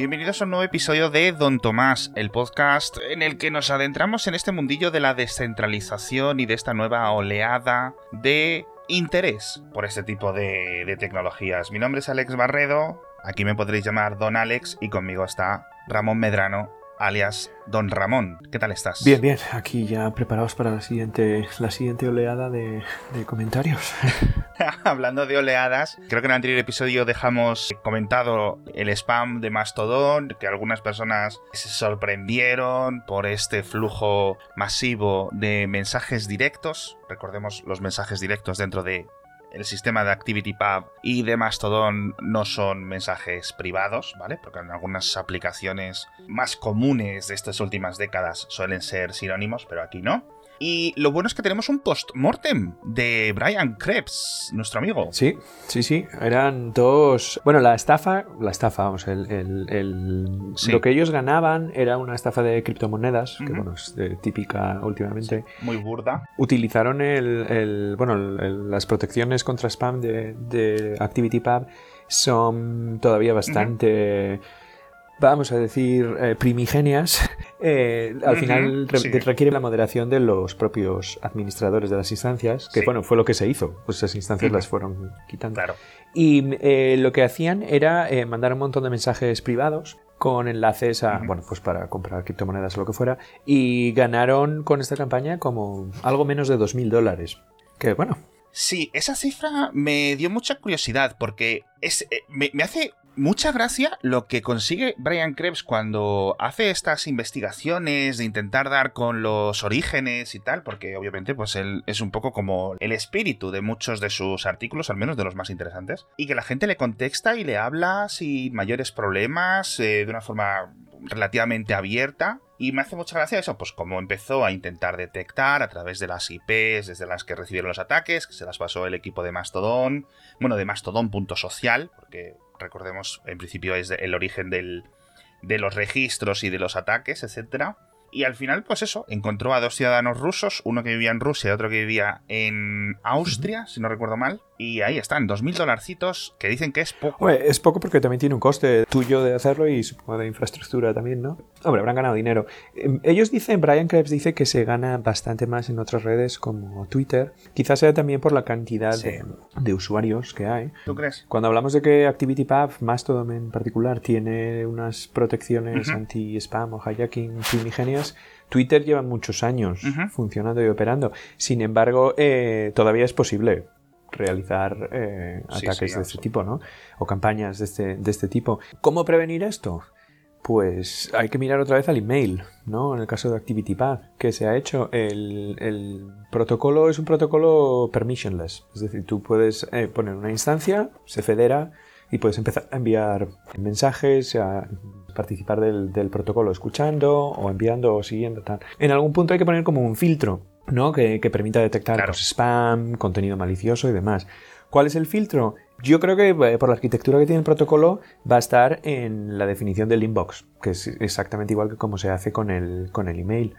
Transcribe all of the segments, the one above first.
Bienvenidos a un nuevo episodio de Don Tomás, el podcast en el que nos adentramos en este mundillo de la descentralización y de esta nueva oleada de interés por este tipo de, tecnologías. Mi nombre es Alex Barredo, aquí me podréis llamar Don Alex y conmigo está Ramón Medrano, alias Don Ramón. ¿Qué tal estás? Bien, bien, aquí ya preparados para la siguiente, la siguiente oleada de, de comentarios. Hablando de oleadas, creo que en el anterior episodio dejamos comentado el spam de Mastodon, que algunas personas se sorprendieron por este flujo masivo de mensajes directos. Recordemos los mensajes directos dentro de el sistema de ActivityPub y de Mastodon no son mensajes privados, ¿vale? Porque en algunas aplicaciones más comunes de estas últimas décadas suelen ser sinónimos, pero aquí no. Y lo bueno es que tenemos un post-mortem de Brian Krebs, nuestro amigo. Sí, sí, sí. Eran dos. Bueno, la estafa, la estafa, vamos, el, el- el- Sí. lo que ellos ganaban era una estafa de criptomonedas, que bueno, es eh, típica últimamente. Muy burda. Utilizaron el, el- bueno, las protecciones contra spam de, de ActivityPub son todavía bastante, vamos a decir, eh, primigenias. Eh, al final re- sí. requiere la moderación de los propios administradores de las instancias, que Sí. bueno, fue lo que se hizo, pues esas instancias las fueron quitando. Claro. Y eh, lo que hacían era mandar un montón de mensajes privados con enlaces a, bueno, pues para comprar criptomonedas o lo que fuera. Y ganaron con esta campaña como algo menos de 2.000 dólares. Que bueno, Sí, esa cifra me dio mucha curiosidad porque es, me, me hace mucha gracia lo que consigue Brian Krebs cuando hace estas investigaciones de intentar dar con los orígenes y tal, porque obviamente pues él es un poco como el espíritu de muchos de sus artículos, al menos de los más interesantes, y que la gente le contesta y le habla sin mayores problemas, eh, de una forma relativamente abierta. Y me hace mucha gracia eso, pues como empezó a intentar detectar a través de las IPs desde las que recibieron los ataques, que se las pasó el equipo de Mastodon, bueno, de Mastodon.social, porque recordemos, en principio es el origen del, de los registros y de los ataques, etcétera. Y al final, pues eso, encontró a dos ciudadanos rusos, uno que vivía en Rusia y otro que vivía en Austria, si no recuerdo mal. Y ahí están, dos mil dolarcitos, que dicen que es poco. Hombre, es poco porque también tiene un coste tuyo de hacerlo y supongo de infraestructura también, ¿no? Hombre, habrán ganado dinero. Eh, Ellos dicen, Brian Krebs dice que se gana bastante más en otras redes como Twitter. Quizás sea también por la cantidad Sí. de, de usuarios que hay. ¿Tú crees? Cuando hablamos de que ActivityPub, Mastodon en particular, tiene unas protecciones anti-spam o hijacking primigenias, Twitter lleva muchos años funcionando y operando. Sin embargo, eh, todavía es posible realizar eh, Sí, ataques sí, de este tipo, ¿no? O campañas de este, de este tipo. ¿Cómo prevenir esto? Pues hay que mirar otra vez al email, ¿no? En el caso de ActivityPub, que se ha hecho, el, el protocolo es un protocolo permissionless. Es decir, tú puedes eh, poner una instancia, se federa y puedes empezar a enviar mensajes, a participar del, del protocolo escuchando o enviando o siguiendo tal. En algún punto hay que poner como un filtro, ¿no? Que, que permita detectar Claro. pues, spam, contenido malicioso y demás. ¿Cuál es el filtro? Yo creo que eh, por la arquitectura que tiene el protocolo va a estar en la definición del inbox, que es exactamente igual que como se hace con el, con el email.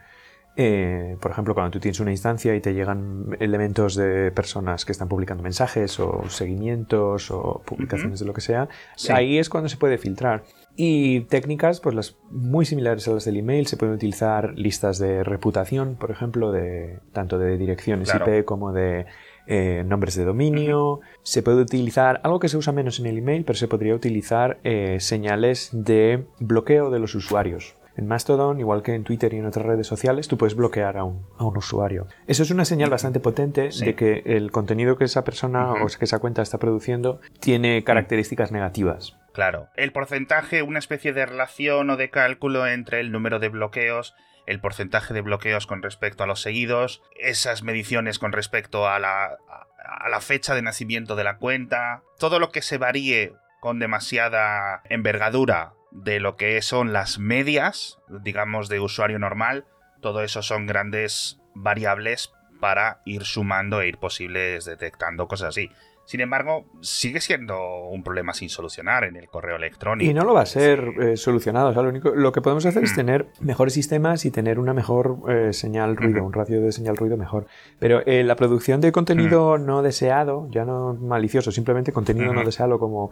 Eh, por ejemplo, cuando tú tienes una instancia y te llegan elementos de personas que están publicando mensajes o seguimientos o publicaciones de lo que sea, Sí. ahí es cuando se puede filtrar. Y técnicas, pues las muy similares a las del email, se pueden utilizar listas de reputación, por ejemplo, de tanto de direcciones Claro. IP como de eh, nombres de dominio. Se puede utilizar algo que se usa menos en el email, pero se podría utilizar eh, señales de bloqueo de los usuarios. En Mastodon, igual que en Twitter y en otras redes sociales, tú puedes bloquear a un, a un usuario. Eso es una señal bastante potente Sí. de que el contenido que esa persona o que esa cuenta está produciendo tiene características negativas. Claro. El porcentaje, una especie de relación o de cálculo entre el número de bloqueos, el porcentaje de bloqueos con respecto a los seguidos, esas mediciones con respecto a la, a la fecha de nacimiento de la cuenta, todo lo que se varíe con demasiada envergadura de lo que son las medias, digamos, de usuario normal, todo eso son grandes variables para ir sumando e ir posibles detectando cosas así. Sin embargo, sigue siendo un problema sin solucionar en el correo electrónico. Y no lo va a ser eh, solucionado. lo, único, lo que podemos hacer es mm. tener mejores sistemas y tener una mejor eh, señal ruido, un ratio de señal ruido mejor. Pero eh, la producción de contenido no deseado, ya no malicioso, simplemente contenido no deseado como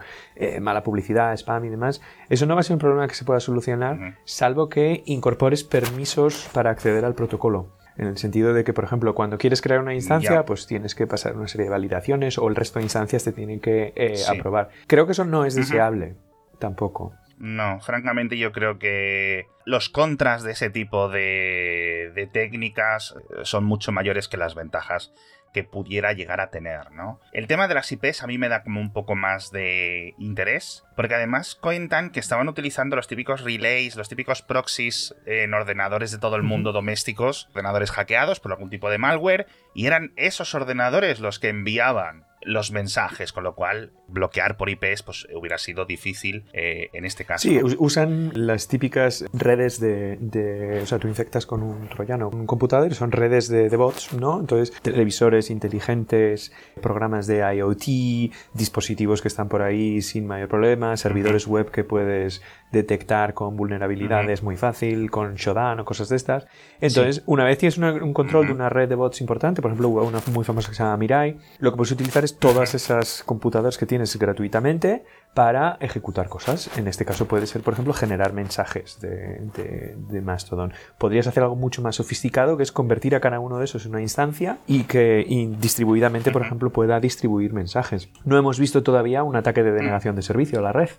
mala publicidad, spam y demás, eso no va a ser un problema que se pueda solucionar, salvo que incorpores permisos para acceder al protocolo en el sentido de que, por ejemplo, cuando quieres crear una instancia, pues tienes que pasar una serie de validaciones o el resto de instancias te tienen que eh, aprobar. Creo que eso no es deseable tampoco. No, francamente yo creo que los contras de ese tipo de, de técnicas eh, son mucho mayores que las ventajas que pudiera llegar a tener, ¿no? El tema de las IPs a mí me da como un poco más de interés, porque además cuentan que estaban utilizando los típicos relays, los típicos proxies en ordenadores de todo el mundo domésticos, ordenadores hackeados por algún tipo de malware, y eran esos ordenadores los que enviaban los mensajes, con lo cual bloquear por IPs pues, hubiera sido difícil eh, en este caso. Sí, usan las típicas redes de, O sea, tú infectas con un troyano un computador, son redes de, bots, ¿no? Entonces, televisores inteligentes, programas de IoT, dispositivos que están por ahí sin mayor problema, servidores web que puedes detectar con vulnerabilidades muy fácil, con Shodan o cosas de estas. Entonces, una vez tienes un control de una red de bots importante, por ejemplo, una muy famosa que se llama Mirai, lo que puedes utilizar es todas esas computadoras que tienes gratuitamente para ejecutar cosas. En este caso puede ser, por ejemplo, generar mensajes de, de, Mastodon. Podrías hacer algo mucho más sofisticado, que es convertir a cada uno de esos en una instancia y que distribuidamente, por ejemplo, pueda distribuir mensajes. No hemos visto todavía un ataque de denegación de servicio a la red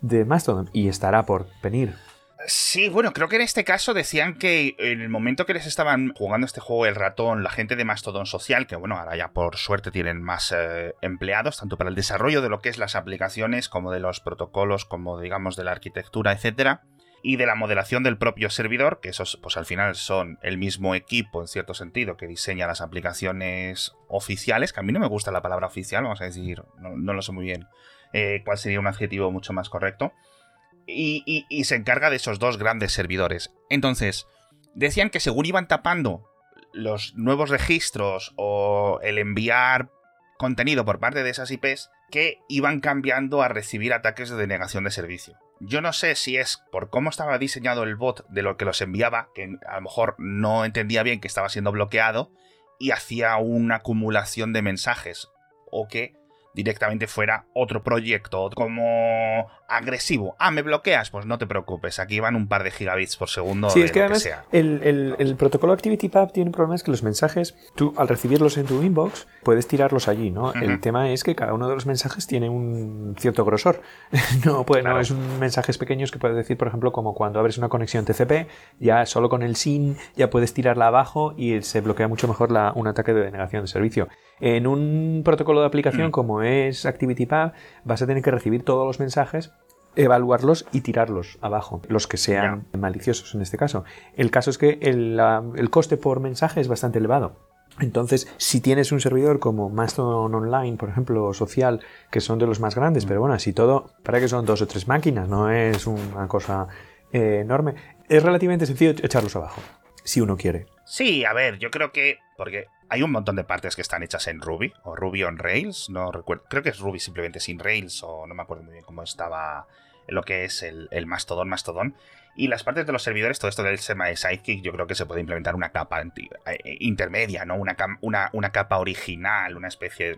de Mastodon y estará por venir. Sí, bueno, creo que en este caso decían que en el momento que les estaban jugando este juego el ratón, la gente de Mastodon Social, que bueno, ahora ya por suerte tienen más eh, empleados, tanto para el desarrollo de lo que es las aplicaciones, como de los protocolos, como digamos de la arquitectura, etcétera, y de la moderación del propio servidor, que esos pues al final son el mismo equipo en cierto sentido que diseña las aplicaciones oficiales, que a mí no me gusta la palabra oficial, vamos a decir, no lo sé muy bien eh, cuál sería un adjetivo mucho más correcto. Y, se encarga de esos dos grandes servidores. Entonces, decían que según iban tapando los nuevos registros o el enviar contenido por parte de esas IPs, que iban cambiando a recibir ataques de denegación de servicio. Yo no sé si es por cómo estaba diseñado el bot de lo que los enviaba, que a lo mejor no entendía bien que estaba siendo bloqueado y hacía una acumulación de mensajes, o que directamente fuera otro proyecto como agresivo. Ah, me bloqueas, pues no te preocupes, aquí van un par de gigabits por segundo. Sí, es que además El, protocolo ActivityPub tiene un problema es que los mensajes, tú al recibirlos en tu inbox, puedes tirarlos allí, ¿no? El tema es que cada uno de los mensajes tiene un cierto grosor. no, puede, no es un mensajes pequeños que puedes decir, por ejemplo, como cuando abres una conexión TCP, ya solo con el SIN ya puedes tirarla abajo y se bloquea mucho mejor la, un ataque de denegación de servicio. En un protocolo de aplicación mm. como es ActivityPub, vas a tener que recibir todos los mensajes evaluarlos y tirarlos abajo, los que sean maliciosos en este caso. El caso es que el, coste por mensaje es bastante elevado. Entonces, si tienes un servidor como Mastodon Online, por ejemplo, social, que son de los más grandes, pero bueno, así todo, para que son dos o tres máquinas, no es una cosa eh, enorme, es relativamente sencillo echarlos abajo, si uno quiere. Sí, a ver, yo creo que, porque hay un montón de partes que están hechas en Ruby o Ruby on Rails, no recuerdo, creo que es Ruby simplemente sin Rails o no me acuerdo muy bien cómo estaba lo que es el, el Mastodon Mastodon. Y las partes de los servidores, todo esto del tema de Sidekick, yo creo que se puede implementar una capa eh, intermedia, ¿no? Una, una, una capa original, una especie,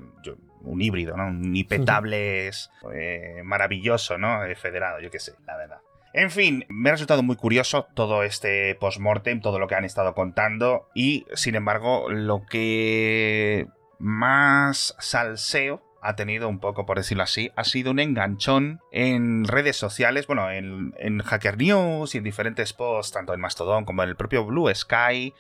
un híbrido, ¿no? Un IP tables eh, maravilloso, ¿no? Federado, yo qué sé, la verdad. En fin, me ha resultado muy curioso todo este post-mortem, todo lo que han estado contando y, sin embargo, lo que más salseo ha tenido un poco, por decirlo así, ha sido un enganchón en redes sociales, bueno, en, Hacker News y en diferentes posts, tanto en Mastodon como en el propio Blue Sky,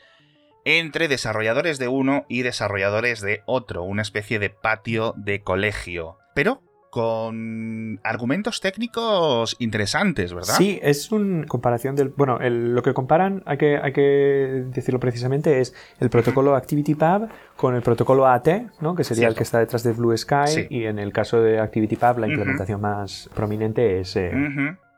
entre desarrolladores de uno y desarrolladores de otro, una especie de patio de colegio. Pero con argumentos técnicos interesantes, ¿verdad? Sí, es una comparación del... Bueno, lo que comparan, hay que, hay que decirlo precisamente, es el protocolo ActivityPub con el protocolo AT, ¿no? que sería el que está detrás de Blue Sky, y en el caso de ActivityPub la implementación más prominente es... Eh,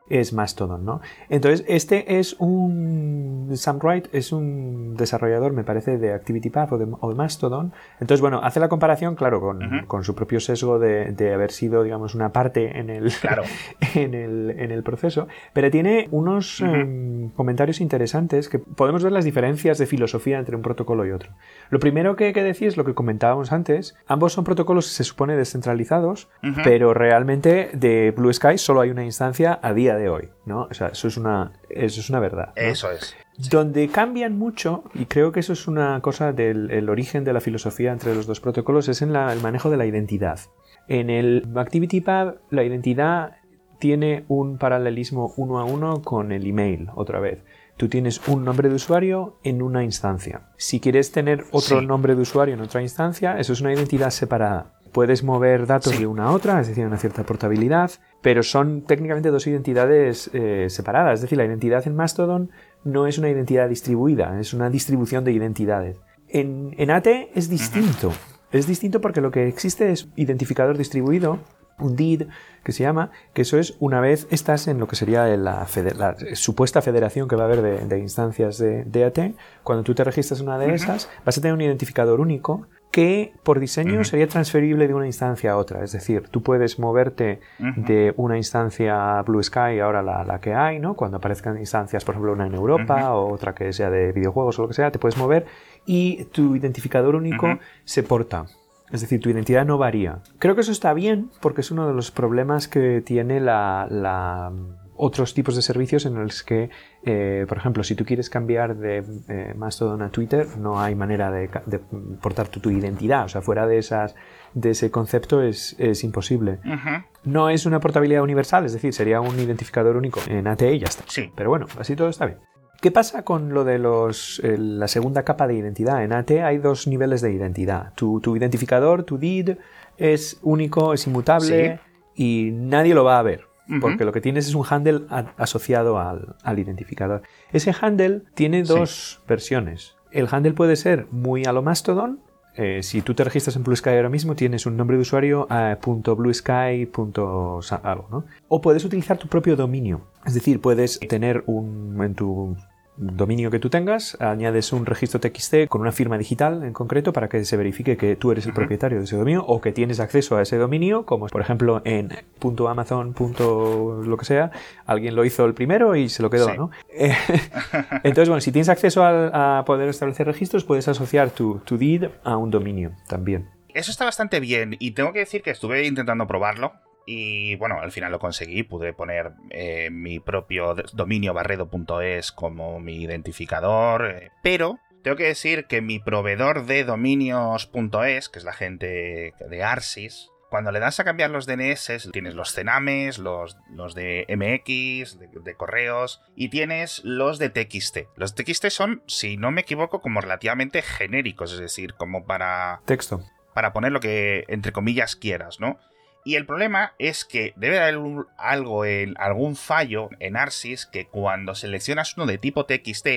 es Mastodon, ¿no? Entonces, este es un... Sam Wright es un desarrollador, me parece, de ActivityPub o de, o de Mastodon. Entonces, bueno, hace la comparación, claro, con, con su propio sesgo de, de, haber sido, digamos, una parte en el, claro. en el, en el proceso, pero tiene unos uh -huh. um, comentarios interesantes que podemos ver las diferencias de filosofía entre un protocolo y otro. Lo primero que hay que decir es lo que comentábamos antes. Ambos son protocolos, se supone, descentralizados, uh -huh. pero realmente de Blue Sky solo hay una instancia a día de hoy, ¿no? O sea, eso es una, eso es una verdad. ¿no? Eso es. Donde cambian mucho, y creo que eso es una cosa del el origen de la filosofía entre los dos protocolos, es en la, el manejo de la identidad. En el ActivityPub, la identidad tiene un paralelismo uno a uno con el email, otra vez. Tú tienes un nombre de usuario en una instancia. Si quieres tener otro sí. nombre de usuario en otra instancia, eso es una identidad separada. Puedes mover datos sí. de una a otra, es decir, una cierta portabilidad, pero son técnicamente dos identidades eh, separadas. Es decir, la identidad en Mastodon no es una identidad distribuida, es una distribución de identidades. En, en AT es distinto. Es distinto porque lo que existe es identificador distribuido, un DID que se llama, que eso es una vez estás en lo que sería la, la supuesta federación que va a haber de, de instancias de, de, AT, cuando tú te registras en una de esas, vas a tener un identificador único que por diseño uh -huh. sería transferible de una instancia a otra. Es decir, tú puedes moverte uh -huh. de una instancia Blue Sky, ahora la, la, que hay, ¿no? Cuando aparezcan instancias, por ejemplo, una en Europa uh -huh. o otra que sea de videojuegos o lo que sea, te puedes mover y tu identificador único se porta. Es decir, tu identidad no varía. Creo que eso está bien porque es uno de los problemas que tiene la, la otros tipos de servicios en los que, eh, por ejemplo, si tú quieres cambiar de eh, Mastodon a Twitter, no hay manera de, de portar tu, tu, identidad. O sea, fuera de, esas, de ese concepto es, es imposible. Uh -huh. No es una portabilidad universal, es decir, sería un identificador único en ATE y ya está. Sí. Pero bueno, así todo está bien. ¿Qué pasa con lo de los, eh, la segunda capa de identidad? En AT hay dos niveles de identidad. Tu, tu identificador, tu DID, es único, es inmutable sí. y nadie lo va a ver. Uh -huh. Porque lo que tienes es un handle asociado al, al, identificador. Ese handle tiene dos sí. versiones. El handle puede ser muy a lo Mastodon. Eh, si tú te registras en Blue Sky ahora mismo, tienes un nombre de usuario eh, .bluesky. algo, ¿no? O puedes utilizar tu propio dominio. Es decir, puedes tener un en tu dominio que tú tengas, añades un registro TXT con una firma digital en concreto para que se verifique que tú eres el propietario de ese dominio o que tienes acceso a ese dominio, como por ejemplo en .amazon. lo que sea, alguien lo hizo el primero y se lo quedó, sí. ¿no? Entonces, bueno, si tienes acceso a, a, poder establecer registros, puedes asociar tu, tu DID a un dominio también. Eso está bastante bien y tengo que decir que estuve intentando probarlo y bueno, al final lo conseguí, pude poner eh, mi propio dominio barredo.es como mi identificador, eh, pero tengo que decir que mi proveedor de dominios.es, que es la gente de Arsis, cuando le das a cambiar los DNS, tienes los cenames, los, los de MX, de, de, correos, y tienes los de TXT. Los TXT son, si no me equivoco, como relativamente genéricos, es decir, como para... Texto. Para poner lo que, entre comillas, quieras, ¿no? Y el problema es que debe haber algo, en, algún fallo en Arsis que cuando seleccionas uno de tipo TXT,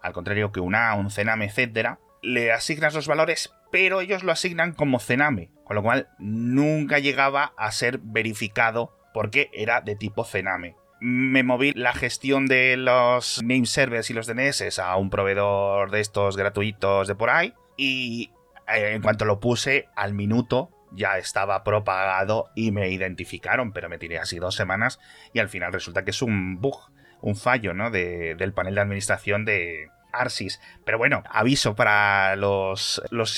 al contrario que una, un Cename, etc., le asignas los valores, pero ellos lo asignan como Cename, con lo cual nunca llegaba a ser verificado porque era de tipo Cename. Me moví la gestión de los name servers y los DNS a un proveedor de estos gratuitos de por ahí y eh, en cuanto lo puse al minuto ya estaba propagado y me identificaron, pero me tiré así dos semanas y al final resulta que es un bug, un fallo, ¿no? De, del panel de administración de Arsis. Pero bueno, aviso para los, los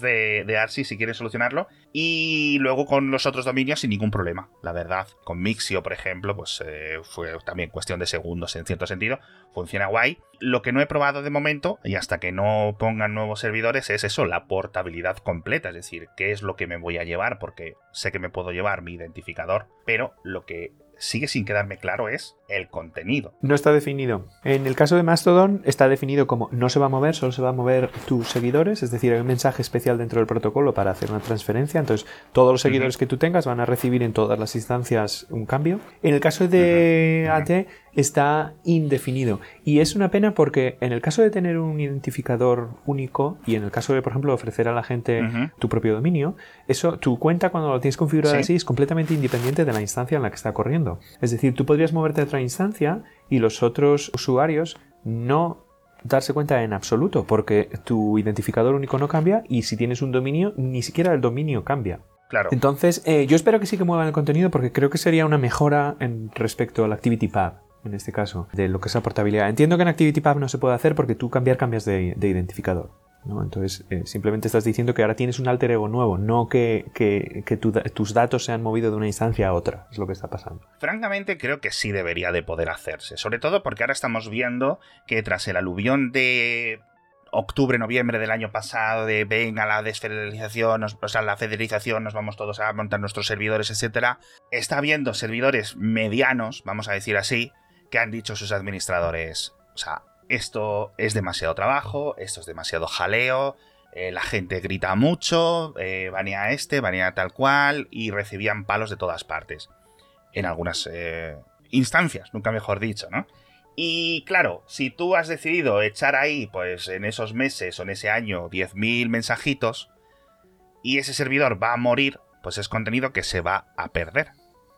de, de Arsis si quieren solucionarlo. Y luego con los otros dominios sin ningún problema, la verdad. Con Mixio, por ejemplo, pues eh, fue también cuestión de segundos en cierto sentido. Funciona guay. Lo que no he probado de momento, y hasta que no pongan nuevos servidores, es eso, la portabilidad completa. Es decir, qué es lo que me voy a llevar, porque sé que me puedo llevar mi identificador, pero lo que sigue sin quedarme claro es el contenido. No está definido. En el caso de Mastodon está definido como no se va a mover, solo se va a mover tus seguidores, es decir, hay un mensaje especial dentro del protocolo para hacer una transferencia, entonces todos los seguidores uh -huh. que tú tengas van a recibir en todas las instancias un cambio. En el caso de uh -huh. AT está indefinido. Y es una pena porque en el caso de tener un identificador único y en el caso de, por ejemplo, ofrecer a la gente tu propio dominio, eso, tu cuenta cuando lo tienes configurado así es completamente independiente de la instancia en la que está corriendo. Es decir, tú podrías moverte a otra instancia y los otros usuarios no darse cuenta en absoluto porque tu identificador único no cambia y si tienes un dominio, ni siquiera el dominio cambia. Claro. Entonces, eh, yo espero que sí que muevan el contenido porque creo que sería una mejora en respecto al ActivityPub en este caso, de lo que es la portabilidad. Entiendo que en ActivityPub no se puede hacer porque tú cambiar cambias de, identificador. ¿no? Entonces, eh, simplemente estás diciendo que ahora tienes un alter ego nuevo, no que, tus datos se han movido de una instancia a otra. Es lo que está pasando. Francamente, creo que sí debería de poder hacerse. Sobre todo porque ahora estamos viendo que tras el aluvión de octubre, noviembre del año pasado, de venga la desfederalización, o sea, la federalización, nos vamos todos a montar nuestros servidores, etcétera, está habiendo servidores medianos, vamos a decir así, que han dicho sus administradores, o sea, esto es demasiado trabajo, esto es demasiado jaleo, eh, la gente grita mucho, eh, banea este, banea tal cual, y recibían palos de todas partes. En algunas eh, instancias, nunca mejor dicho, ¿no? Y claro, si tú has decidido echar ahí, pues en esos meses o en ese año, 10.000 mensajitos, y ese servidor va a morir, pues es contenido que se va a perder.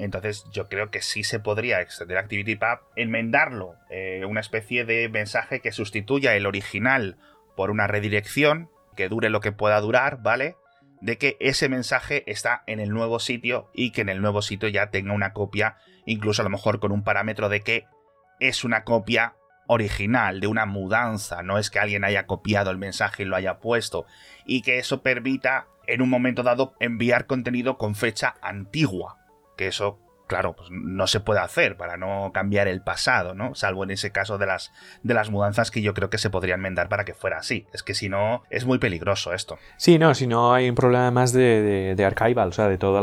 Entonces yo creo que sí se podría extender ActivityPub, enmendarlo, eh, una especie de mensaje que sustituya el original por una redirección, que dure lo que pueda durar, ¿vale? De que ese mensaje está en el nuevo sitio y que en el nuevo sitio ya tenga una copia, incluso a lo mejor con un parámetro de que es una copia original, de una mudanza, no es que alguien haya copiado el mensaje y lo haya puesto, y que eso permita en un momento dado enviar contenido con fecha antigua, que eso claro, pues no se puede hacer para no cambiar el pasado, ¿no? Salvo en ese caso de las, de las mudanzas que yo creo que se podrían enmendar para que fuera así. Es que si no, es muy peligroso esto. Sí, no, si no hay un problema más de, de, archival, o sea, de todos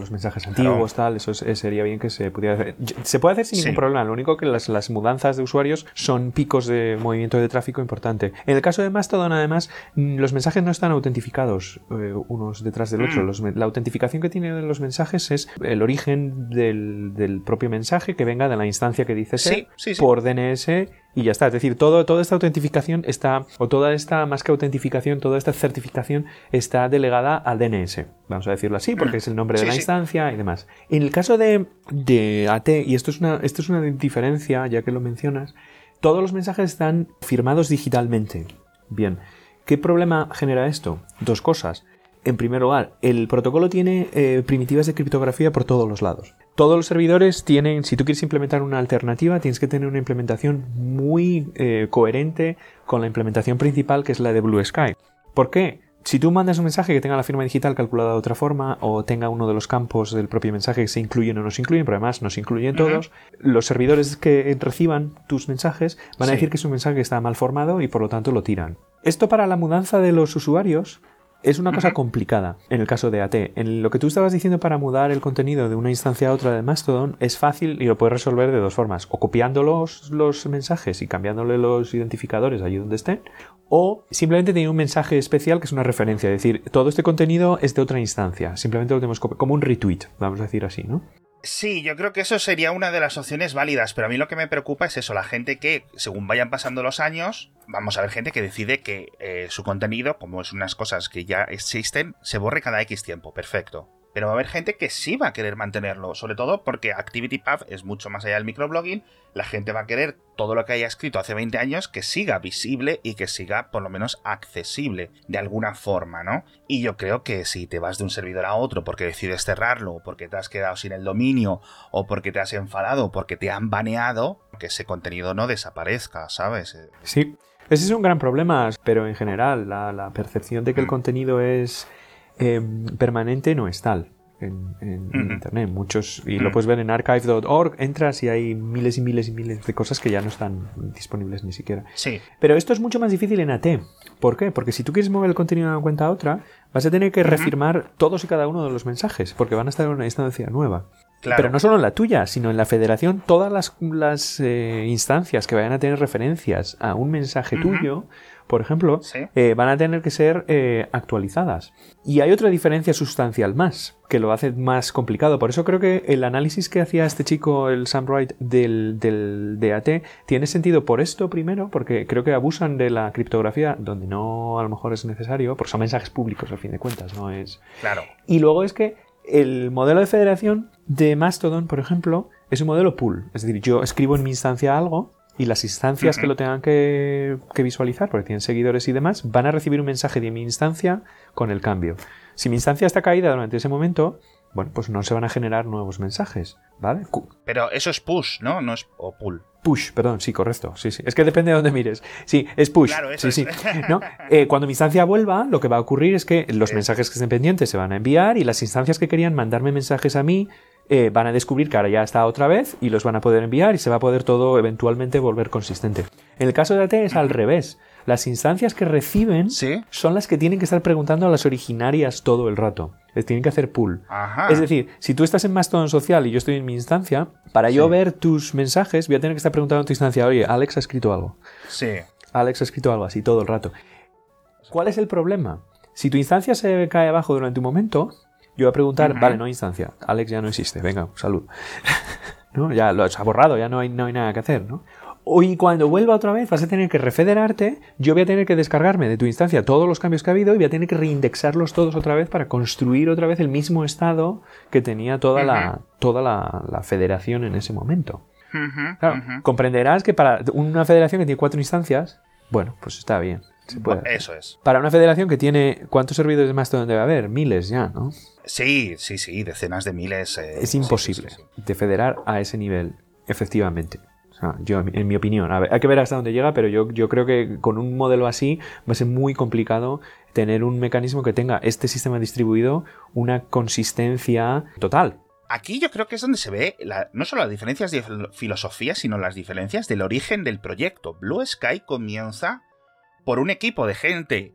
los mensajes antiguos, tal, eso sería bien que se pudiera hacer. Se puede hacer sin ningún problema, lo único que las, las, mudanzas de usuarios son picos de movimiento de tráfico importante. En el caso de Mastodon, además, mm, los mensajes no están autentificados eh, unos detrás del otro. Mm. la autentificación que tienen los mensajes es el origen de del, propio mensaje que venga de la instancia que dice ser por DNS y ya está. Es decir, todo, toda esta autentificación está, o toda esta, más que autentificación, toda esta certificación está delegada al DNS. Vamos a decirlo así, porque es el nombre de la instancia y demás. En el caso de, de AT, y esto es, una, esto es una diferencia, ya que lo mencionas, todos los mensajes están firmados digitalmente. Bien. ¿Qué problema genera esto? Dos cosas. En primer lugar, el protocolo tiene eh, primitivas de criptografía por todos los lados. Todos los servidores tienen, si tú quieres implementar una alternativa, tienes que tener una implementación muy eh, coherente con la implementación principal que es la de Blue Sky. ¿Por qué? Si tú mandas un mensaje que tenga la firma digital calculada de otra forma o tenga uno de los campos del propio mensaje que se incluyen o no se incluyen, pero además no se incluyen todos, los servidores que reciban tus mensajes van a decir que es un mensaje que está mal formado y por lo tanto lo tiran. Esto para la mudanza de los usuarios es una cosa complicada en el caso de AT. En lo que tú estabas diciendo para mudar el contenido de una instancia a otra de Mastodon es fácil y lo puedes resolver de dos formas. O copiando los, los mensajes y cambiándole los identificadores allí donde estén. O simplemente teniendo un mensaje especial que es una referencia. Es decir, todo este contenido es de otra instancia. Simplemente lo tenemos como un retweet, vamos a decir así, ¿no? Sí, yo creo que eso sería una de las opciones válidas, pero a mí lo que me preocupa es eso, la gente que, según vayan pasando los años, vamos a ver gente que decide que eh, su contenido, como es unas cosas que ya existen, se borre cada X tiempo, perfecto. Pero va a haber gente que sí va a querer mantenerlo, sobre todo porque ActivityPub es mucho más allá del microblogging, la gente va a querer todo lo que haya escrito hace 20 años que siga visible y que siga por lo menos accesible de alguna forma, ¿no? Y yo creo que si te vas de un servidor a otro porque decides cerrarlo, porque te has quedado sin el dominio, o porque te has enfadado, porque te han baneado, que ese contenido no desaparezca, ¿sabes? Sí. Ese es un gran problema, pero en general la, percepción de que el mm. contenido es Em, permanente no es tal en, Internet. Muchos, y lo puedes ver en archive.org, entras y hay miles y miles y miles de cosas que ya no están disponibles ni siquiera. Sí. Pero esto es mucho más difícil en AT. ¿Por qué? Porque si tú quieres mover el contenido de una cuenta a otra, vas a tener que refirmar todos y cada uno de los mensajes, porque van a estar en una instancia nueva. Pero no solo en la tuya, sino en la federación, todas las, eh, instancias que vayan a tener referencias a un mensaje tuyo, por ejemplo, eh, van a tener que ser eh, actualizadas. Y hay otra diferencia sustancial más, que lo hace más complicado. Por eso creo que el análisis que hacía este chico, el Sam Wright, del, del DAT, tiene sentido por esto primero, porque creo que abusan de la criptografía donde no a lo mejor es necesario, porque son mensajes públicos al fin de cuentas, no es. Claro. Y luego es que el modelo de federación de Mastodon, por ejemplo, es un modelo pool. Es decir, yo escribo en mi instancia algo y las instancias que lo tengan que, visualizar, porque tienen seguidores y demás, van a recibir un mensaje de mi instancia con el cambio. Si mi instancia está caída durante ese momento, bueno, pues no se van a generar nuevos mensajes, ¿vale? Pero eso es push, ¿no? No es o pull. Push, perdón, sí, correcto. Sí, sí. Es que depende de dónde mires. Sí, es push. Claro, eso sí, sí. ¿No? Eh, cuando mi instancia vuelva, lo que va a ocurrir es que los mensajes que estén pendientes se van a enviar y las instancias que querían mandarme mensajes a mí eh, van a descubrir que ahora ya está otra vez y los van a poder enviar y se va a poder todo eventualmente volver consistente. En el caso de AT es al revés. Las instancias que reciben son las que tienen que estar preguntando a las originarias todo el rato. Les tienen que hacer pull. Es decir, si tú estás en Mastodon social y yo estoy en mi instancia, para yo ver tus mensajes voy a tener que estar preguntando a tu instancia, oye, Alex ha escrito algo. Sí. Alex ha escrito algo así todo el rato. ¿Cuál es el problema? Si tu instancia se cae abajo durante un momento, yo voy a preguntar, vale, no hay instancia. Alex ya no existe, venga, salud. ¿No? Ya lo ha borrado, ya no hay, no hay nada que hacer, ¿no? Y cuando vuelva otra vez vas a tener que refederarte, yo voy a tener que descargarme de tu instancia todos los cambios que ha habido y voy a tener que reindexarlos todos otra vez para construir otra vez el mismo estado que tenía toda, la, toda la, federación en ese momento. comprenderás que para una federación que tiene cuatro instancias, bueno, pues está bien. Eso es. Para una federación que tiene. ¿Cuántos servidores más debe haber? Miles ya, ¿no? Sí, sí, sí, decenas de miles. Eh, es imposible de federar a ese nivel, efectivamente. O sea, yo, en mi opinión, hay que ver hasta dónde llega, pero yo, yo creo que con un modelo así va a ser muy complicado tener un mecanismo que tenga este sistema distribuido una consistencia total. Aquí yo creo que es donde se ve no solo las diferencias de filosofía, sino las diferencias del origen del proyecto. Blue Sky comienza por un equipo de gente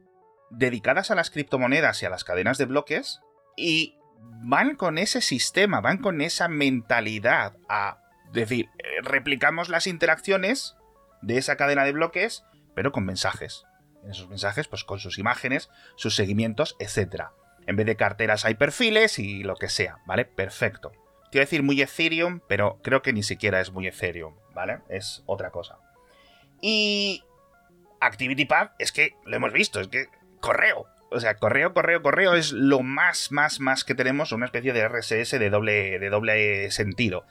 dedicadas a las criptomonedas y a las cadenas de bloques y van con ese sistema, van con esa mentalidad a decir, eh, replicamos las interacciones de esa cadena de bloques, pero con mensajes. En esos mensajes, pues con sus imágenes, sus seguimientos, etc. En vez de carteras hay perfiles y lo que sea, ¿vale? Perfecto. Quiero decir muy Ethereum, pero creo que ni siquiera es muy Ethereum, ¿vale? Es otra cosa. Y ActivityPub es que lo hemos visto, es que correo. O sea, correo, correo, correo es lo más, más, más que tenemos, una especie de RSS de doble, de doble sentido.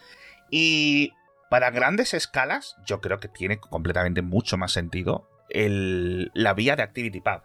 Y para grandes escalas, yo creo que tiene completamente mucho más sentido el, la vía de ActivityPub.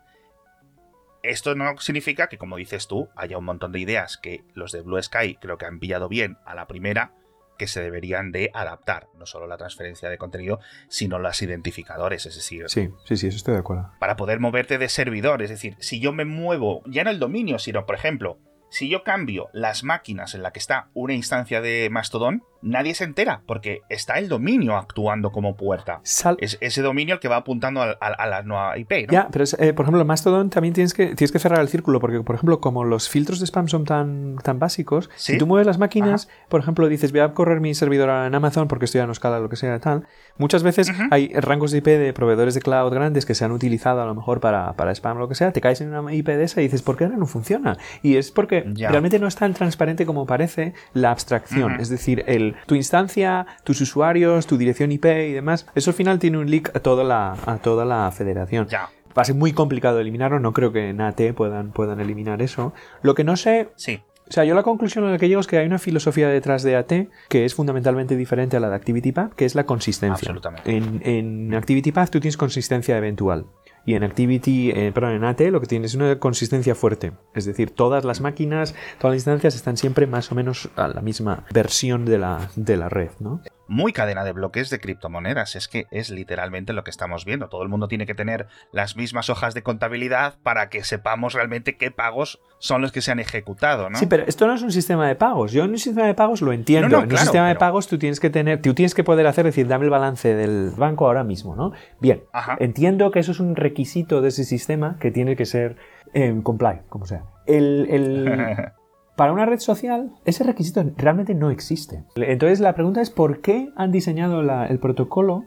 Esto no significa que, como dices tú, haya un montón de ideas que los de Blue Sky creo que han pillado bien a la primera, que se deberían de adaptar, no solo la transferencia de contenido, sino los identificadores, es decir... Sí, sí, sí, eso estoy de acuerdo. Para poder moverte de servidor, es decir, si yo me muevo, ya no el dominio, sino, por ejemplo, si yo cambio las máquinas en la que está una instancia de Mastodon, nadie se entera, porque está el dominio actuando como puerta. es ese dominio el que va apuntando a, la nueva IP, ¿no? Ya, pero eh, por ejemplo, Mastodon también tienes que, tienes que cerrar el círculo, porque, por ejemplo, como los filtros de spam son tan, tan básicos, si tú mueves las máquinas, por ejemplo, dices, voy a correr mi servidor en Amazon porque estoy a no escala, lo que sea, tal. Muchas veces hay rangos de IP de proveedores de cloud grandes que se han utilizado a lo mejor para, para spam o lo que sea, te caes en una IP de esa y dices, ¿por qué ahora no funciona? Y es porque realmente no es tan transparente como parece la abstracción. Es decir, el, tu instancia, tus usuarios, tu dirección IP y demás, eso al final tiene un leak a toda la, a toda la federación. Va a ser muy complicado eliminarlo, no creo que en AT puedan, puedan eliminar eso. Lo que no sé sí. O sea, yo la conclusión a la que llego es que hay una filosofía detrás de AT que es fundamentalmente diferente a la de ActivityPath, que es la consistencia. Absolutamente. En, en ActivityPath tú tienes consistencia eventual. Y en Activity, eh, perdón, en AT lo que tienes es una consistencia fuerte. Es decir, todas las máquinas, todas las instancias están siempre más o menos a la misma versión de la, de la red, ¿no? Muy cadena de bloques de criptomonedas. Es que es literalmente lo que estamos viendo. Todo el mundo tiene que tener las mismas hojas de contabilidad para que sepamos realmente qué pagos son los que se han ejecutado, ¿no? Sí, pero esto no es un sistema de pagos. Yo en un sistema de pagos lo entiendo. en un sistema de pagos tú tienes que tener, tú tienes que poder hacer, decir, dame el balance del banco ahora mismo, ¿no? Bien, entiendo que eso es un requisito de ese sistema que tiene que ser eh, comply, como sea. el, Para una red social, ese requisito realmente no existe. Entonces la pregunta es por qué han diseñado el protocolo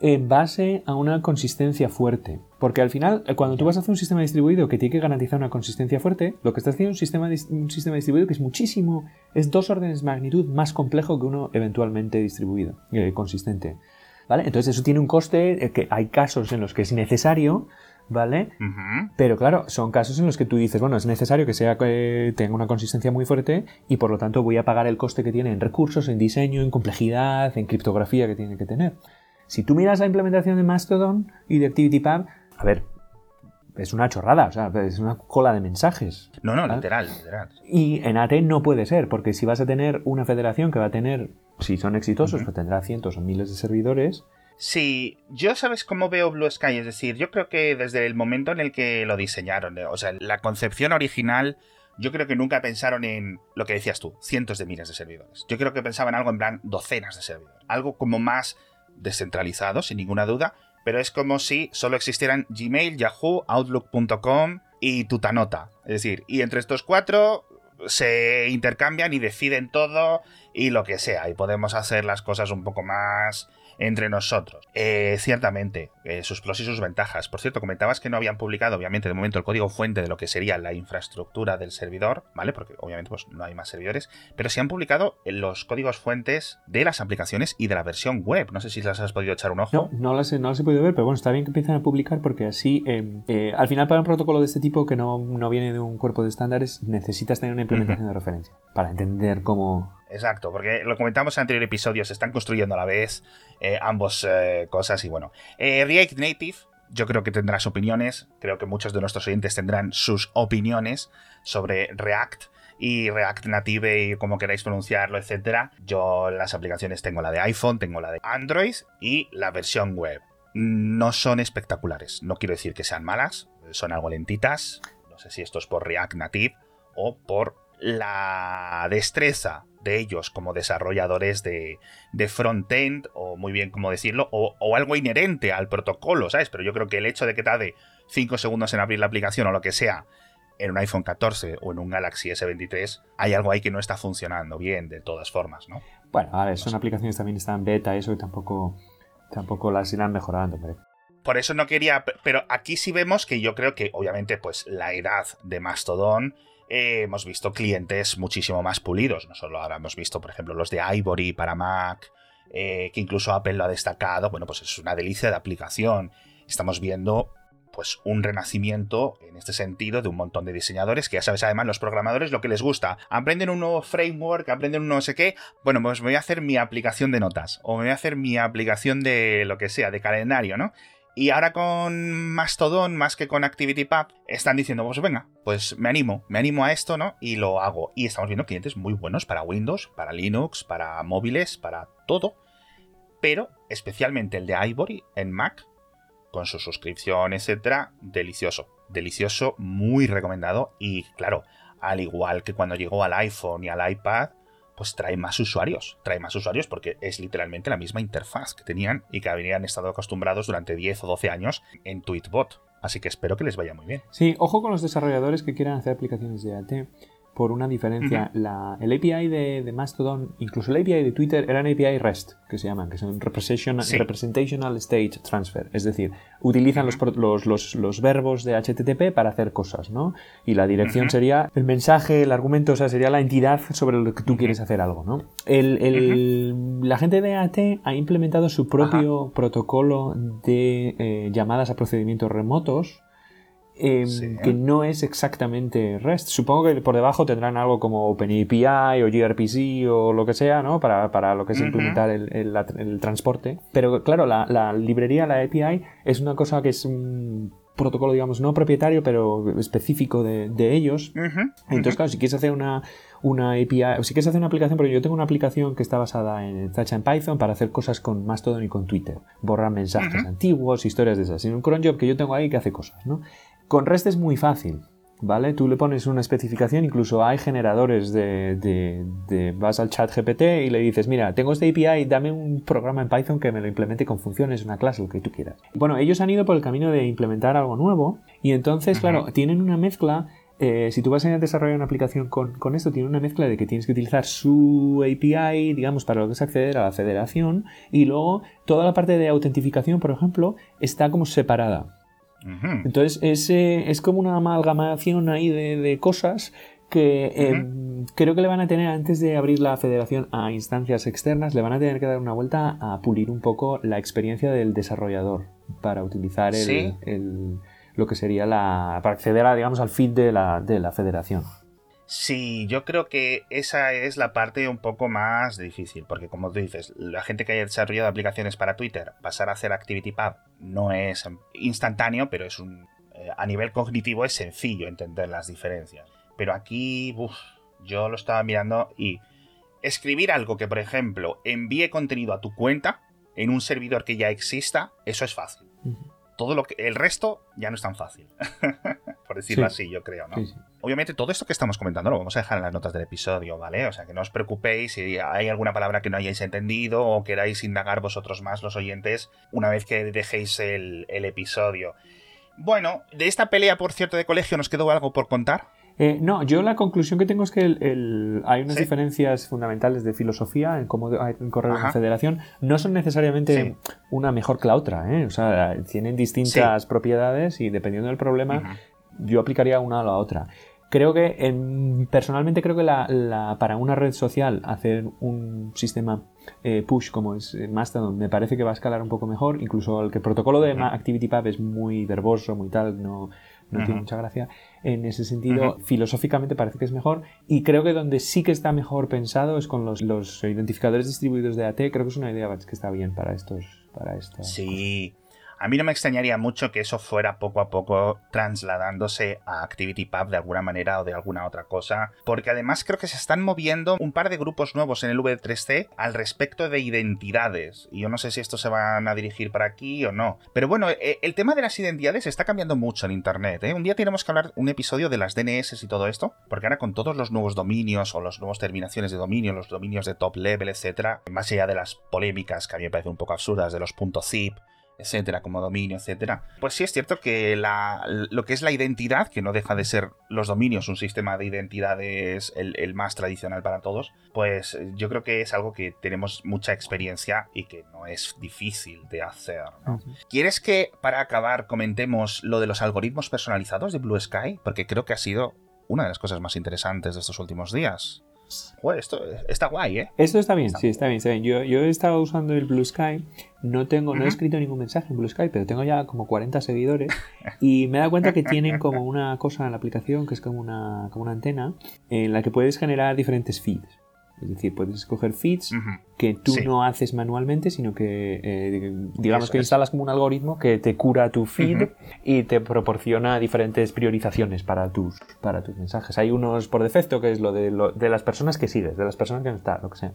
en base a una consistencia fuerte. Porque al final, eh, cuando tú vas a hacer un sistema distribuido que tiene que garantizar una consistencia fuerte, lo que estás haciendo es un sistema, distribuido que es muchísimo, es dos órdenes de magnitud más complejo que uno eventualmente distribuido, eh, consistente. ¿Vale? Entonces eso tiene un coste, eh, que hay casos en los que es necesario, ¿vale? Pero claro, son casos en los que tú dices, bueno, es necesario que sea que tenga una consistencia muy fuerte y por lo tanto voy a pagar el coste que tiene en recursos, en diseño, en complejidad, en criptografía que tiene que tener. Si tú miras la implementación de Mastodon y de ActivityPub, a ver, es una chorrada, o sea, es una cola de mensajes. No, no, literal, literal. Y en AT no puede ser, porque si vas a tener una federación que va a tener, si son exitosos, pues tendrá cientos o miles de servidores. Sí, yo sabes cómo veo Blue Sky, es decir, yo creo que desde el momento en el que lo diseñaron, o sea, la concepción original, yo creo que nunca pensaron en lo que decías tú, cientos de miles de servidores. Yo creo que pensaban algo en plan docenas de servidores, algo como más descentralizado, sin ninguna duda, pero es como si solo existieran Gmail, Yahoo, Outlook.com y Tutanota. Es decir, y entre estos cuatro se intercambian y deciden todo y lo que sea, y podemos hacer las cosas un poco más entre nosotros. Eh, ciertamente, eh, sus pros y sus ventajas. Por cierto, comentabas que no habían publicado, obviamente, de momento el código fuente de lo que sería la infraestructura del servidor, ¿vale? Porque obviamente pues, no hay más servidores, pero sí han publicado los códigos fuentes de las aplicaciones y de la versión web. No sé si las has podido echar un ojo. No, no las, he, no las he podido ver, pero bueno, está bien que empiecen a publicar porque así, eh, al final, para un protocolo de este tipo que no, viene de un cuerpo de estándares, necesitas tener una implementación de referencia para entender cómo, Exacto, porque lo comentamos en anterior episodio, se están construyendo a la vez eh, ambos eh, cosas y bueno. Eh, React Native, yo creo que tendrás opiniones, creo que muchos de nuestros oyentes tendrán sus opiniones sobre React y React Native y como queráis pronunciarlo, etcétera. Yo las aplicaciones tengo la de iPhone, tengo la de Android y la versión web. No son espectaculares, no quiero decir que sean malas, son algo lentitas. No sé si esto es por React Native o por la destreza de ellos como desarrolladores de, de front-end, o muy bien como decirlo, o, algo inherente al protocolo, ¿sabes? Pero yo creo que el hecho de que tarde 5 segundos en abrir la aplicación o lo que sea en un iPhone 14 o en un Galaxy S23, hay algo ahí que no está funcionando bien de todas formas, ¿no? Bueno, a ver, son aplicaciones también están beta, eso y tampoco, tampoco las irán mejorando, Por eso no quería, pero aquí sí vemos que yo creo que obviamente pues la edad de Mastodon eh, hemos visto clientes muchísimo más pulidos. No solo ahora hemos visto, por ejemplo, los de Ivory para Mac, eh, que incluso Apple lo ha destacado. Bueno, pues es una delicia de aplicación. Estamos viendo pues un renacimiento en este sentido de un montón de diseñadores que ya sabes además los programadores lo que les gusta aprenden un nuevo framework aprenden un no sé qué bueno pues me voy a hacer mi aplicación de notas o me voy a hacer mi aplicación de lo que sea de calendario no y ahora con Mastodon, más que con ActivityPub, están diciendo, pues venga, pues me animo, me animo a esto, ¿no? Y lo hago. Y estamos viendo clientes muy buenos para Windows, para Linux, para móviles, para todo. Pero especialmente el de Ivory en Mac, con su suscripción, etcétera, delicioso. Delicioso, muy recomendado. Y claro, al igual que cuando llegó al iPhone y al iPad, pues trae más usuarios. Trae más usuarios porque es literalmente la misma interfaz que tenían y que habían estado acostumbrados durante 10 o 12 años en Tweetbot. Así que espero que les vaya muy bien. Sí, ojo con los desarrolladores que quieran hacer aplicaciones de AT por una diferencia. la, el API de, Mastodon, incluso el API de Twitter, eran API REST, que se llaman, que son Representational, State Transfer. Es decir, utilizan los, los, verbos de HTTP para hacer cosas, ¿no? Y la dirección sería el mensaje, el argumento, o sea, sería la entidad sobre lo que tú quieres hacer algo, ¿no? la gente de AT ha implementado su propio protocolo de eh, llamadas a procedimientos remotos Em, que no es exactamente REST. Supongo que por debajo tendrán algo como OpenAPI o gRPC o lo que sea, ¿no? Para, para lo que es implementar el, el, transporte. Pero claro, la, la, librería, la API, es una cosa que es un protocolo, digamos, no propietario, pero específico de, de ellos. Entonces, claro, si quieres hacer una, una API, o si quieres hacer una aplicación, porque yo tengo una aplicación que está basada en Touch en Python para hacer cosas con Mastodon y con Twitter. Borrar mensajes antiguos, historias de esas. Y un cron job que yo tengo ahí que hace cosas, ¿no? Con REST es muy fácil, ¿vale? Tú le pones una especificación, incluso hay generadores de, de, vas al chat GPT y le dices, mira, tengo este API, dame un programa en Python que me lo implemente con funciones, una clase, lo que tú quieras. Bueno, ellos han ido por el camino de implementar algo nuevo y entonces, claro, tienen una mezcla eh, si tú vas a desarrollar una aplicación con, con, esto, tiene una mezcla de que tienes que utilizar su API, digamos, para lo que es acceder a la federación, y luego toda la parte de autentificación, por ejemplo, está como separada. Entonces es, es, como una amalgamación ahí de, cosas que em, creo que le van a tener, antes de abrir la federación a instancias externas, le van a tener que dar una vuelta a pulir un poco la experiencia del desarrollador para utilizar el lo que sería la. para acceder a, digamos, al feed de la, de la federación. Sí, yo creo que esa es la parte un poco más difícil, porque como tú dices, la gente que haya desarrollado aplicaciones para Twitter, pasar a hacer ActivityPub no es instantáneo, pero es un eh, a nivel cognitivo es sencillo entender las diferencias. Pero aquí, uff, yo lo estaba mirando y escribir algo que, por ejemplo, envíe contenido a tu cuenta en un servidor que ya exista, eso es fácil. Todo lo que el resto ya no es tan fácil por decirlo así yo creo no obviamente todo esto que estamos comentando lo vamos a dejar en las notas del episodio vale o sea que no os preocupéis si hay alguna palabra que no hayáis entendido o queráis indagar vosotros más los oyentes una vez que dejéis el, el episodio. Bueno de esta pelea por cierto de colegio nos quedó algo por contar eh, no, yo la conclusión que tengo es que hay unas diferencias fundamentales de filosofía en cómo hay que correr una federación. No son necesariamente una mejor que la otra, ¿eh? O sea, tienen distintas propiedades y dependiendo del problema, yo aplicaría una a la otra. Creo que, personalmente creo que la, para una red social hacer un sistema eh, push como es Mastodon me parece que va a escalar un poco mejor. Incluso el que el protocolo de ActivityPub es muy verboso, muy tal, no, no tiene mucha gracia. En ese sentido, filosóficamente parece que es mejor. Y creo que donde sí que está mejor pensado es con los, los identificadores distribuidos de AT. Creo que es una idea que está bien para estos. Para sí. A mí no me extrañaría mucho que eso fuera poco a poco trasladándose a ActivityPub de alguna manera o de alguna otra cosa, porque además creo que se están moviendo un par de grupos nuevos en el V3C al respecto de identidades, y yo no sé si estos se van a dirigir para aquí o no. Pero bueno, e, el tema de las identidades está cambiando mucho en Internet. ¿eh? Un día tenemos que hablar un episodio de las DNS y todo esto, porque ahora con todos los nuevos dominios o las nuevas terminaciones de dominio, los dominios de top level, etcétera, más allá de las polémicas que a mí me parecen un poco absurdas de los .zip, etcétera, como dominio, etcétera. Pues sí es cierto que la, lo que es la identidad, que no deja de ser los dominios un sistema de identidades el, el, más tradicional para todos, pues yo creo que es algo que tenemos mucha experiencia y que no es difícil de hacer. ¿Quieres que para acabar comentemos lo de los algoritmos personalizados de Blue Sky? Porque creo que ha sido una de las cosas más interesantes de estos últimos días. Joder, esto está guay, ¿eh? Esto está bien, sí, está bien, está bien. Yo, yo he estado usando el Blue Sky, no tengo, no he escrito ningún mensaje en Blue Sky, pero tengo ya como 40 seguidores y me he dado cuenta que tienen como una cosa en la aplicación que es como una, como una antena en la que puedes generar diferentes feeds. Es decir, puedes escoger feeds que tú no haces manualmente, sino que eh, digamos que instalas como un algoritmo que te cura tu feed y te proporciona diferentes priorizaciones para tus, para tus mensajes. Hay unos por defecto que es lo de, lo de las personas que sigues, de las personas que no están, lo que sea.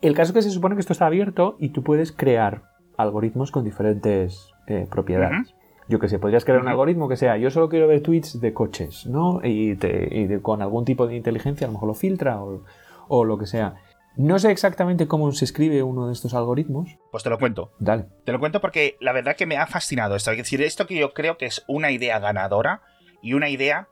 El caso es que se supone que esto está abierto y tú puedes crear algoritmos con diferentes eh, propiedades. Yo que sé, podrías crear un algoritmo que sea, yo solo quiero ver tweets de coches, ¿no? Y, te, con algún tipo de inteligencia a lo mejor lo filtra o o lo que sea. No sé exactamente cómo se escribe uno de estos algoritmos. Pues te lo cuento. Dale. Te lo cuento porque la verdad que me ha fascinado esto. Es decir, esto que yo creo que es una idea ganadora y una idea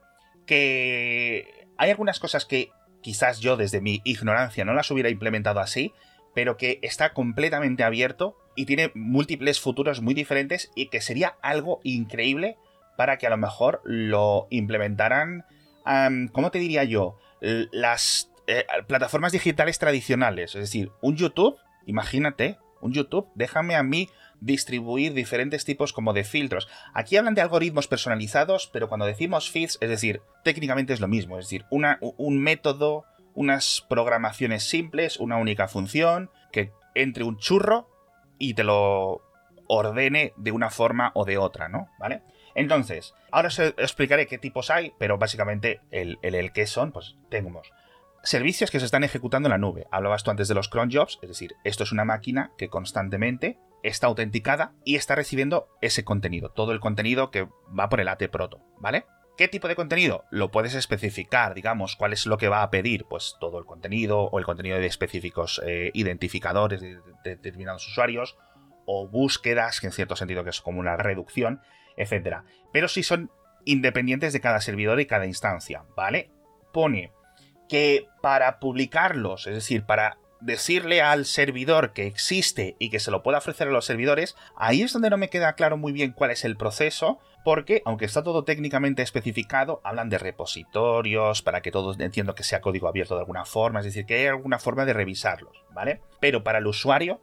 que hay algunas cosas que quizás yo desde mi ignorancia no las hubiera implementado así, pero que está completamente abierto y tiene múltiples futuros muy diferentes y que sería algo increíble para que a lo mejor lo implementaran, ¿cómo te diría yo? Las eh, plataformas digitales tradicionales. Es decir, un YouTube, imagínate, un YouTube, déjame a mí distribuir diferentes tipos como de filtros. Aquí hablan de algoritmos personalizados, pero cuando decimos feeds, es decir, técnicamente es lo mismo, es decir, una, un método, unas programaciones simples, una única función, que entre un churro y te lo ordene de una forma o de otra, ¿no? ¿Vale? Entonces, ahora os explicaré qué tipos hay, pero básicamente el, el, el qué son, pues tenemos servicios que se están ejecutando en la nube. Hablabas tú antes de los cron jobs, es decir, esto es una máquina que constantemente está autenticada y está recibiendo ese contenido, todo el contenido que va por el AT Proto, ¿vale? ¿Qué tipo de contenido? Lo puedes especificar, digamos, cuál es lo que va a pedir, pues todo el contenido o el contenido de específicos eh, identificadores de, determinados usuarios o búsquedas, que en cierto sentido que es como una reducción, etc. Pero si son independientes de cada servidor y cada instancia, ¿vale? Pone que para publicarlos, es decir, para decirle al servidor que existe y que se lo pueda ofrecer a los servidores, ahí es donde no me queda claro muy bien cuál es el proceso, porque aunque está todo técnicamente especificado, hablan de repositorios para que todos entiendo que sea código abierto de alguna forma, es decir, que hay alguna forma de revisarlos, ¿vale? Pero para el usuario,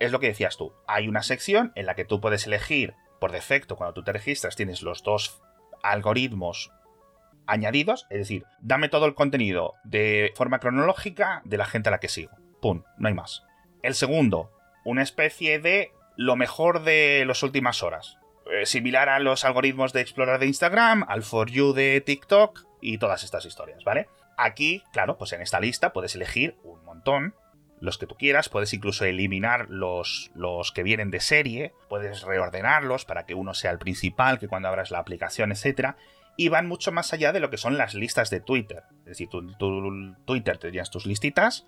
es lo que decías tú, hay una sección en la que tú puedes elegir por defecto, cuando tú te registras, tienes los dos algoritmos añadidos, es decir, dame todo el contenido de forma cronológica de la gente a la que sigo. Pum, no hay más. El segundo, una especie de lo mejor de las últimas horas. Eh, similar a los algoritmos de Explorer de Instagram, al For You de TikTok y todas estas historias, ¿vale? Aquí, claro, pues en esta lista puedes elegir un montón, los que tú quieras, puedes incluso eliminar los, los que vienen de serie, puedes reordenarlos para que uno sea el principal, que cuando abras la aplicación, etc. Y van mucho más allá de lo que son las listas de Twitter. Es decir, tu, tu Twitter tendrías tus listitas,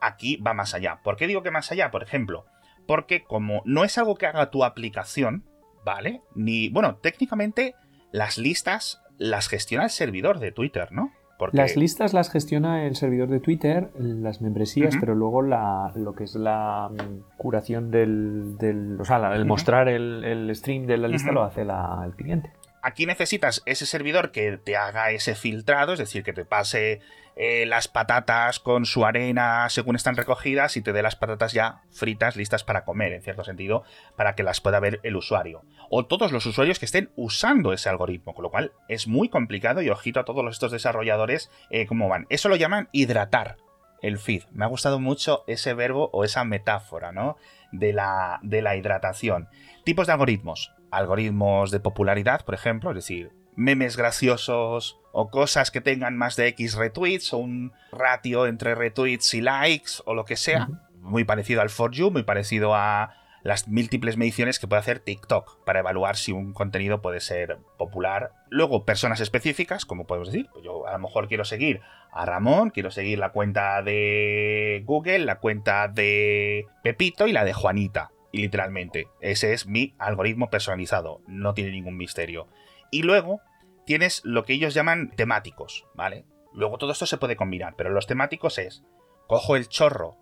aquí va más allá. ¿Por qué digo que más allá? Por ejemplo, porque como no es algo que haga tu aplicación, ¿vale? Ni, bueno, técnicamente las listas las gestiona el servidor de Twitter, ¿no? Porque... Las listas las gestiona el servidor de Twitter, las membresías, pero luego la, lo que es la mm, curación del, del o sea, el mostrar el, el, stream de la lista lo hace la, el cliente. Aquí necesitas ese servidor que te haga ese filtrado, es decir, que te pase eh, las patatas con su arena según están recogidas y te dé las patatas ya fritas, listas para comer, en cierto sentido, para que las pueda ver el usuario. O todos los usuarios que estén usando ese algoritmo, con lo cual es muy complicado y ojito a todos estos desarrolladores eh, cómo van. Eso lo llaman hidratar el feed. Me ha gustado mucho ese verbo o esa metáfora, ¿no? De la, de la hidratación. Tipos de algoritmos algoritmos de popularidad, por ejemplo, es decir, memes graciosos o cosas que tengan más de X retweets o un ratio entre retweets y likes o lo que sea. Muy parecido al For You, muy parecido a las múltiples mediciones que puede hacer TikTok para evaluar si un contenido puede ser popular. Luego, personas específicas, como podemos decir, pues yo a lo mejor quiero seguir a Ramón, quiero seguir la cuenta de Google, la cuenta de Pepito y la de Juanita y literalmente. Ese es mi algoritmo personalizado, no tiene ningún misterio. Y luego tienes lo que ellos llaman temáticos, ¿vale? Luego todo esto se puede combinar, pero los temáticos es, cojo el chorro,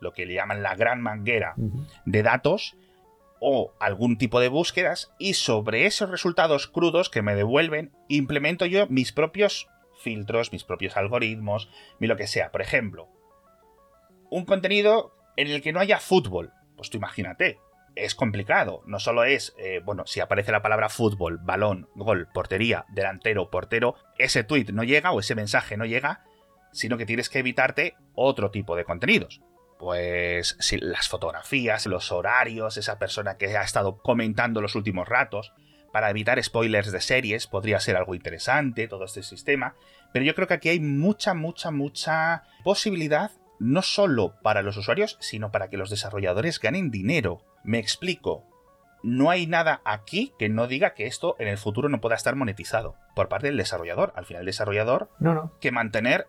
lo que le llaman la gran manguera de datos, o algún tipo de búsquedas, y sobre esos resultados crudos que me devuelven, implemento yo mis propios filtros, mis propios algoritmos, mi lo que sea. Por ejemplo, un contenido en el que no haya fútbol, pues tú imagínate, es complicado. No solo es, eh, bueno, si aparece la palabra fútbol, balón, gol, portería, delantero, portero, ese tweet no llega o ese mensaje no llega, sino que tienes que evitarte otro tipo de contenidos. Pues si las fotografías, los horarios, esa persona que ha estado comentando los últimos ratos, para evitar spoilers de series podría ser algo interesante todo este sistema, pero yo creo que aquí hay mucha, mucha, mucha posibilidad no solo para los usuarios, sino para que los desarrolladores ganen dinero. Me explico. No hay nada aquí que no diga que esto en el futuro no pueda estar monetizado por parte del desarrollador. Al final, el desarrollador no, no. que mantener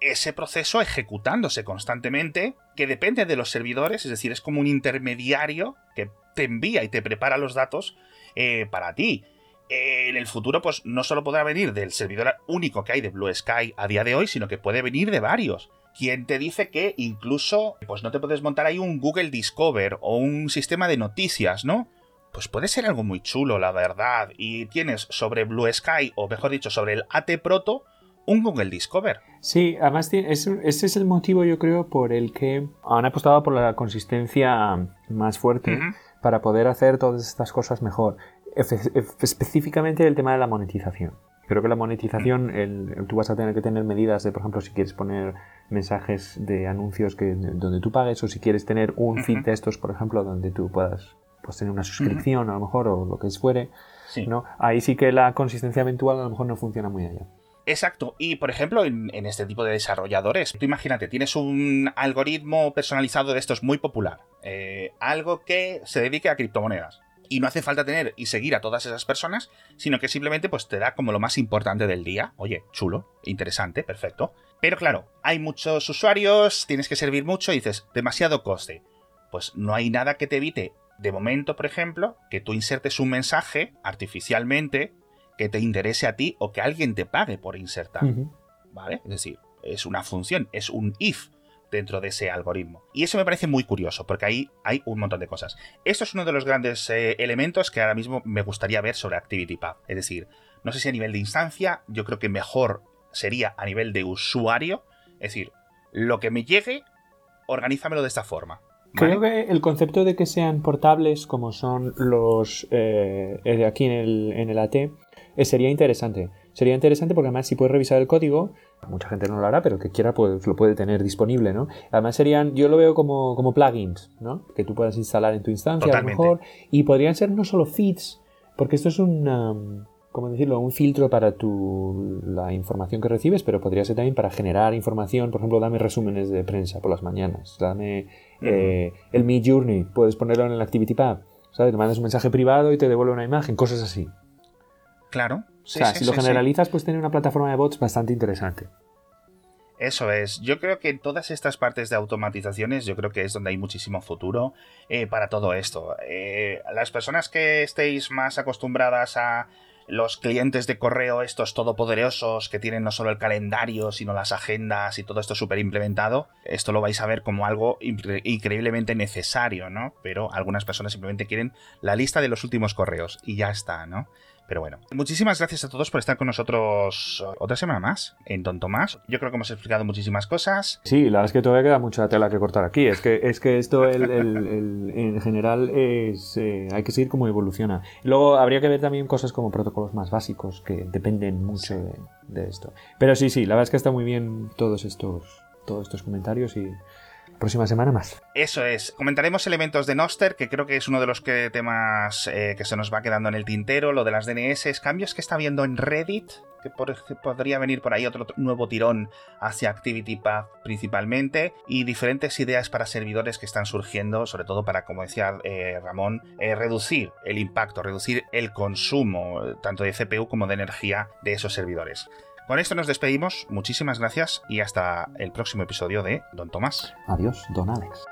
ese proceso ejecutándose constantemente, que depende de los servidores, es decir, es como un intermediario que te envía y te prepara los datos eh, para ti. en el futuro, pues no solo podrá venir del servidor único que hay de Blue Sky a día de hoy, sino que puede venir de varios. Quien te dice que incluso pues no te puedes montar ahí un Google Discover o un sistema de noticias, ¿no? Pues puede ser algo muy chulo, la verdad. Y tienes sobre Blue Sky, o mejor dicho, sobre el AT Proto, un Google Discover. Sí, además ese es el motivo yo creo por el que han apostado por la consistencia más fuerte para poder hacer todas estas cosas mejor. específicamente el tema de la monetización. Creo que la monetización, el, tú vas a tener que tener medidas de, por ejemplo, si quieres poner mensajes de anuncios que, donde tú pagues o si quieres tener un feed de estos, por ejemplo, donde tú puedas pues, tener una suscripción a lo mejor o lo que fuere. ¿no? Ahí sí que la consistencia eventual a lo mejor no funciona muy allá. Exacto. Y por ejemplo, en, este tipo de desarrolladores, tú imagínate, tienes un algoritmo personalizado de estos muy popular. Eh, algo que se dedique a criptomonedas y no hace falta tener y seguir a todas esas personas, sino que simplemente pues te da como lo más importante del día. Oye, chulo, interesante, perfecto. Pero claro, hay muchos usuarios, tienes que servir mucho y dices, demasiado coste. Pues no hay nada que te evite, de momento, por ejemplo, que tú insertes un mensaje artificialmente que te interese a ti o que alguien te pague por insertar. ¿Vale? Es decir, es una función, es un if dentro de ese algoritmo. Y eso me parece muy curioso, porque ahí hay un montón de cosas. Esto es uno de los grandes eh, elementos que ahora mismo me gustaría ver sobre ActivityPub. Es decir, no sé si a nivel de instancia, yo creo que mejor sería a nivel de usuario. Es decir, lo que me llegue, organízamelo de esta forma. Creo que el concepto de que sean portables como son los eh, de aquí en el, en el AT eh, sería interesante. Sería interesante porque además si puedes revisar el código, mucha gente no lo hará, pero que quiera pues, lo puede tener disponible, ¿no? Además serían, yo lo veo como, como plugins, ¿no? Que tú puedas instalar en tu instancia a lo mejor. Y podrían ser no solo feeds, porque esto es un, ¿cómo decirlo? Un filtro para tu, la información que recibes, pero podría ser también para generar información. Por ejemplo, dame resúmenes de prensa por las mañanas, dame eh, el Mi Journey, puedes ponerlo en el ActivityPub, ¿sabes? Te mandas un mensaje privado y te devuelve una imagen, cosas así. Claro. o sea, si lo generalizas, pues tiene una plataforma de bots bastante interesante. Eso es. Yo creo que en todas estas partes de automatizaciones, yo creo que es donde hay muchísimo futuro eh, para todo esto. Eh, las personas que estéis más acostumbradas a los clientes de correo estos todopoderosos que tienen no solo el calendario, sino las agendas y todo esto súper implementado, esto lo vais a ver como algo increíblemente necesario, ¿no? Pero algunas personas simplemente quieren la lista de los últimos correos y ya está, ¿no? Pero bueno, muchísimas gracias a todos por estar con nosotros otra semana más en Don Tomás. Yo creo que hemos explicado muchísimas cosas. Sí, la verdad es que todavía queda mucha tela que cortar aquí. Es que, es que esto en general eh, hay que seguir cómo evoluciona. Luego habría que ver también cosas como protocolos más básicos que dependen mucho de, de esto. Pero sí, sí, la verdad es que está muy bien todos estos, todos estos comentarios y próxima semana más. Eso es. Comentaremos elementos de Noster, que creo que es uno de los temas eh, que se nos va quedando en el tintero, lo de las DNS, cambios que está viendo en Reddit, que podría venir por ahí otro nuevo tirón hacia ActivityPath principalmente, y diferentes ideas para servidores que están surgiendo, sobre todo para, como decía eh, Ramón, eh, reducir el impacto, reducir el consumo, tanto de CPU como de energía de esos servidores. Con esto nos despedimos, muchísimas gracias y hasta el próximo episodio de Don Tomás. Adiós, Don Alex.